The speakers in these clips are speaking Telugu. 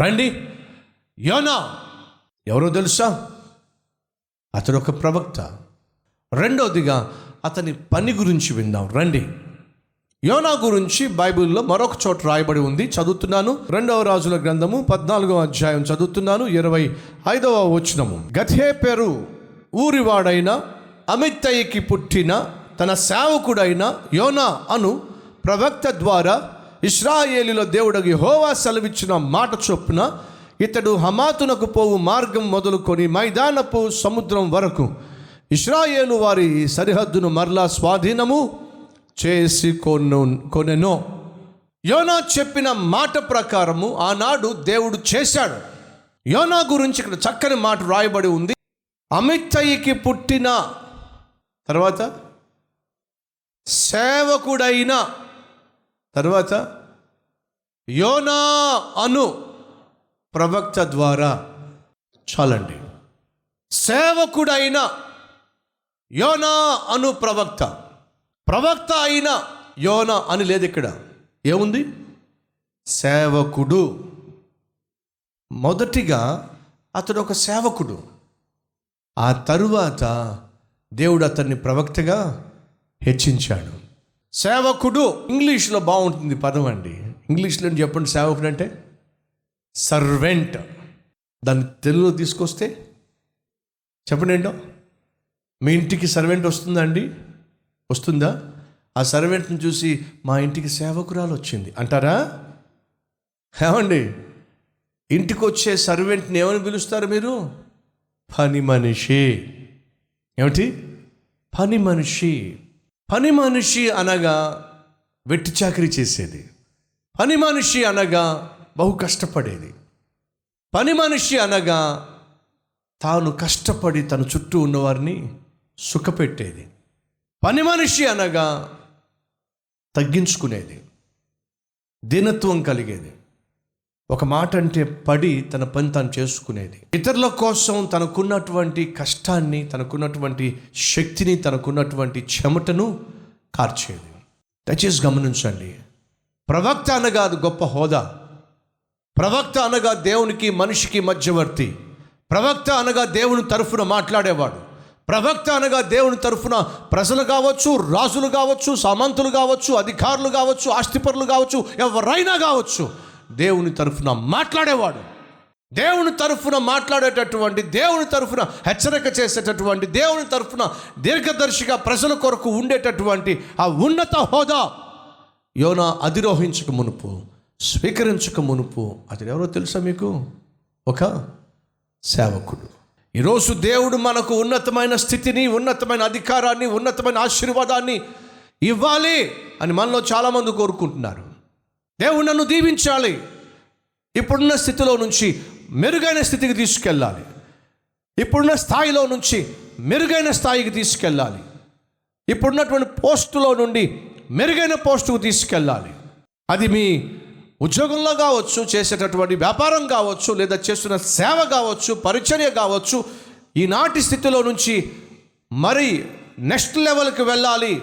రండి. యోనా. ఎవరో తెలుసా? అతడు ఒక ప్రవక్త. రెండవదిగా అతని పని గురించి విందాం రండి. యోనా గురించి బైబిల్లో మరొక చోట రాయబడి ఉంది. చదువుతున్నాను. రెండవ రాజుల గ్రంథము పద్నాలుగవ అధ్యాయం చదువుతున్నాను. ఇరవై ఐదవ వచనము. గథే పేరు ఊరివాడైన అమిత్తయ్యకి పుట్టిన తన సేవకుడైన యోనా అను ప్రవక్త ద్వారా ఇస్రాయేలీలో దేవుడికి హోవా సెలవిచ్చిన మాట చొప్పున ఇతడు హమాతునకు పోవు మార్గం మొదలుకొని మైదానపు సముద్రం వరకు ఇస్రాయేలు వారి సరిహద్దును మరలా స్వాధీనము చేసి కొను కొనెనో. యోనా చెప్పిన మాట ప్రకారము ఆనాడు దేవుడు చేశాడు. యోనా గురించి ఇక్కడ చక్కని మాట రాయబడి ఉంది. అమిత్తయ్యకి పుట్టిన తర్వాత సేవకుడైన తర్వాత యోనా అను ప్రవక్త ద్వారా చాలండి. సేవకుడైన యోనా అను ప్రవక్త. ప్రవక్త అయిన యోన అని లేదు ఇక్కడ. ఏముంది? సేవకుడు. మొదటిగా అతడు ఒక సేవకుడు. ఆ తరువాత దేవుడు అతన్ని ప్రవక్తగా హెచ్చించాడు. సేవకుడు ఇంగ్లీష్లో బాగుంటుంది పదం అండి. ఇంగ్లీష్లో చెప్పండి సేవకుడు అంటే? సర్వెంట్. దాన్ని తెలుగులో తీసుకొస్తే చెప్పండి ఏంటో? మీ ఇంటికి సర్వెంట్ వస్తుందా అండి? వస్తుందా? ఆ సర్వెంట్ని చూసి మా ఇంటికి సేవకురాలు వచ్చింది. అంటారా? ఏమండి? ఇంటికి వచ్చే సర్వెంట్ని ఏమని పిలుస్తారు మీరు? పని మనిషి. ఏమిటి? పని మనిషి. పని మనిషి అనగా వెట్టి చాకరీ చేసేది. పని మనిషి అనగా బహు కష్టపడేది. పని మనిషి అనగా తాను కష్టపడి తన చుట్టూ ఉన్నవారిని సుఖపెట్టేది. పని మనిషి అనగా తగ్గించుకునేది. దీనత్వం కలిగేది. ఒక మాట అంటే పడి తన పని తాను చేసుకునేది. ఇతరుల కోసం తనకున్నటువంటి కష్టాన్ని తనకున్నటువంటి శక్తిని తనకున్నటువంటి చెమటను కార్చేది. దయచేసి గమనించండి. ప్రవక్త అనగా అది గొప్ప హోదా. ప్రవక్త అనగా దేవునికి మనిషికి మధ్యవర్తి. ప్రవక్త అనగా దేవుని తరఫున మాట్లాడేవాడు. ప్రవక్త అనగా దేవుని తరఫున ప్రజలు కావచ్చు రాజులు కావచ్చు సామంతులు కావచ్చు అధికారులు కావచ్చు ఆస్తిపరులు కావచ్చు ఎవరైనా కావచ్చు. దేవుని తరఫున మాట్లాడేవాడు. దేవుని తరఫున మాట్లాడేటటువంటి దేవుని తరఫున హెచ్చరిక చేసేటటువంటి దేవుని తరఫున దీర్ఘదర్శిగా ప్రజల కొరకు ఉండేటటువంటి ఆ ఉన్నత హోదా యోన అధిరోహించక మునుపు స్వీకరించక మునుపు అతడు ఎవరో తెలుసా మీకు? ఒక సేవకుడు. ఈరోజు దేవుడు మనకు ఉన్నతమైన స్థితిని ఉన్నతమైన అధికారాన్ని ఉన్నతమైన ఆశీర్వాదాన్ని ఇవ్వాలి అని మనలో చాలామంది కోరుకుంటున్నారు. దేవుడు నన్ను దీవించాలి. ఇప్పుడున్న స్థితిలో నుంచి మెరుగైన స్థితికి తీసుకెళ్ళాలి. ఇప్పుడున్న స్థాయిలో నుంచి మెరుగైన స్థాయికి తీసుకెళ్ళాలి. ఇప్పుడున్నటువంటి పోస్టులో నుండి మెరుగైన పోస్టుకు తీసుకెళ్ళాలి. అది మీ ఉద్యోగంలో కావచ్చు చేసేటటువంటి వ్యాపారం కావచ్చు లేదా చేస్తున్న సేవ కావచ్చు పరిచర్య కావచ్చు ఈనాటి స్థితిలో నుంచి మరి నెక్స్ట్ లెవెల్కి వెళ్ళాలి.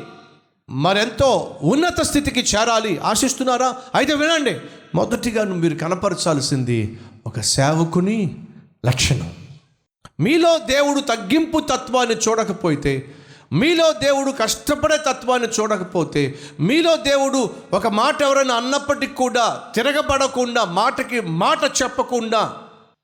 మరెంతో ఉన్నత స్థితికి చేరాలి. ఆశిస్తున్నారా? అయితే వినండి. మొదటిగా మీరు కనపరచాల్సింది ఒక సేవకుని లక్షణం. మీలో దేవుడు తగ్గింపు తత్వాన్ని చూడకపోతే మీలో దేవుడు కష్టపడే తత్వాన్ని చూడకపోతే మీలో దేవుడు ఒక మాట ఎవరైనా అన్నప్పటికీ కూడా తిరగబడకుండా మాటకి మాట చెప్పకుండా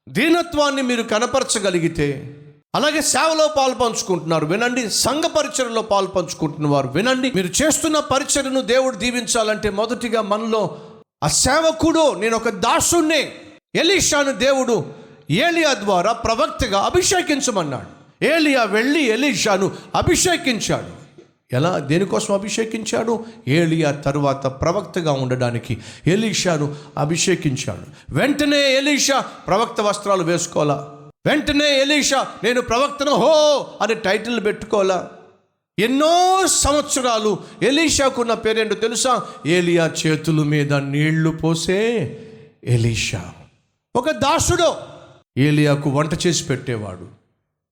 దీనత్వాన్ని మీరు కనపరచగలిగితే అలాగే సేవలో పాలు పంచుకుంటున్నారు. వినండి సంఘ పరిచయలో పాలు పంచుకుంటున్న వారు వినండి. మీరు చేస్తున్న పరిచయను దేవుడు దీవించాలంటే మొదటిగా మనలో ఆ సేవకుడు నేను ఒక దాసుణ్ణి. ఎలీషాను దేవుడు ఏలియా ద్వారా ప్రవక్తగా అభిషేకించమన్నాడు. ఏలియా వెళ్ళి ఎలీషాను అభిషేకించాడు. ఎలా? దేనికోసం అభిషేకించాడు? ఏలియా తరువాత ప్రవక్తగా ఉండడానికి ఎలీషాను అభిషేకించాడు. వెంటనే ఎలీషా ప్రవక్త వస్త్రాలు వేసుకోవాలా? వెంటనే ఎలీషా నేను ప్రవక్తను హో! అని టైటిల్ పెట్టుకోవాలా ఎన్నో సంవత్సరాలు ఎలీషాకున్న పేరేంటో తెలుసా? ఏలియా చేతుల మీద నీళ్ళు పోసే ఎలీషా. ఒక దాసుడు ఏలియాకు వంట చేసి పెట్టేవాడు.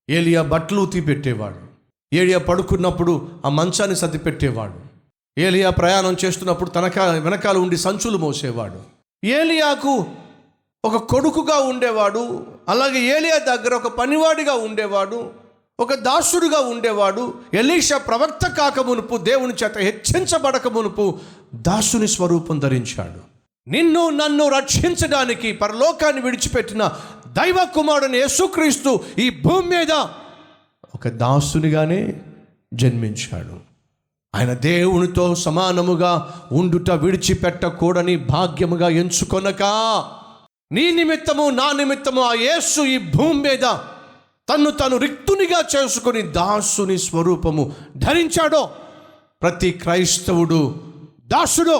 ఏలియా బట్టలు ఉతి పెట్టేవాడు. ఏలియా పడుకున్నప్పుడు ఆ మంచాన్ని సర్ది పెట్టేవాడు. ఏలియా ప్రయాణం చేస్తున్నప్పుడు తనక వెనకాల ఉండి సంచులు మోసేవాడు. ఏలియాకు ఒక కొడుకుగా ఉండేవాడు అలాగే ఏలియా దగ్గర ఒక పనివాడిగా ఉండేవాడు ఒక దాసుడుగా ఉండేవాడు ఎలీషా ప్రవక్త కాక మునుపు దేవుని చేత హెచ్చించబడక మునుపు దాసుని స్వరూపం ధరించాడు. నిన్ను నన్ను రక్షించడానికి పరలోకాన్ని విడిచిపెట్టిన దైవ కుమారుని యేసుక్రీస్తు ఈ భూమి మీద ఒక దాసునిగానే జన్మించాడు. ఆయన దేవునితో సమానముగా ఉండుట విడిచిపెట్టకూడని భాగ్యముగా ఎంచుకొనక నీ నిమిత్తము నా నిమిత్తము ఆ యేసు ఈ భూమి మీద తన్ను తను రిక్తునిగా చేసుకుని దాసుని స్వరూపము ధరించాడో ప్రతి క్రైస్తవుడు దాసుడు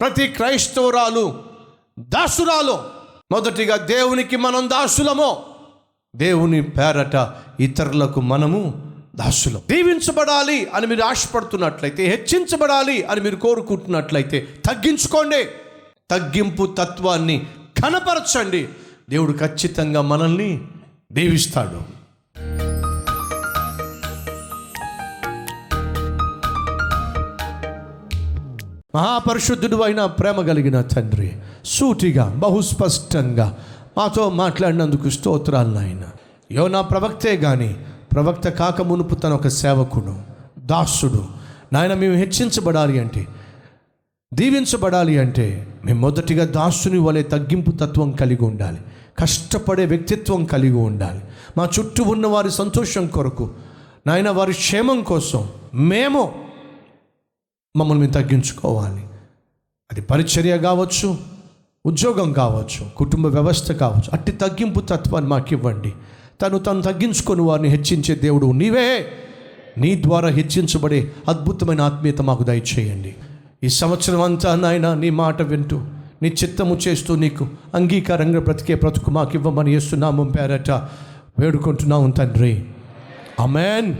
ప్రతి క్రైస్తవురాలు దాసురాలు. మొదటిగా దేవునికి మనం దాసులమో దేవుని పేరట ఇతరులకు మనము దాసులం. దీవించబడాలి అని మీరు ఆశపడుతున్నట్లయితే హెచ్చించబడాలి అని మీరు కోరుకుంటున్నట్లయితే తగ్గించుకోండి. తగ్గింపు తత్వాన్ని కనపరచండి. దేవుడు ఖచ్చితంగా మనల్ని దీవిస్తాడు. మహాపరిశుద్ధుడు అయిన ప్రేమ కలిగిన తండ్రి సూటిగా బహుస్పష్టంగా మాతో మాట్లాడినందుకు స్తోత్రాలు నాయన. యోనా ప్రవక్తే కానీ ప్రవక్త కాక మునుపు తన ఒక సేవకుడు దాసుడు. నాయన మేము హెచ్చించబడాలి అంటే దీవించబడాలి అంటే మేము మొదటిగా దాసుని వలె తగ్గింపు తత్వం కలిగి ఉండాలి. కష్టపడే వ్యక్తిత్వం కలిగి ఉండాలి. మా చుట్టూ ఉన్న వారి సంతోషం కొరకు నాయన వారి క్షేమం కోసం మేము మమ్మల్ని మేము తగ్గించుకోవాలి. అది పరిచర్య కావచ్చు ఉద్యోగం కావచ్చు కుటుంబ వ్యవస్థ కావచ్చు అట్టి తగ్గింపు తత్వాన్ని మాకు ఇవ్వండి తను తను తగ్గించుకొని వారిని హెచ్చించే దేవుడు నీవే. నీ ద్వారా హెచ్చించబడే అద్భుతమైన ఆత్మీయత మాకు దయచేయండి. ఈ సంవత్సరం అంతా నాయన నీ మాట వింటూ నీ చిత్తము చేస్తూ నీకు అంగీకారంగా బ్రతికే బ్రతుకు మాకు ఇవ్వమని వేస్తున్నాము పేరట వేడుకుంటున్నాము తండ్రి. అమెన్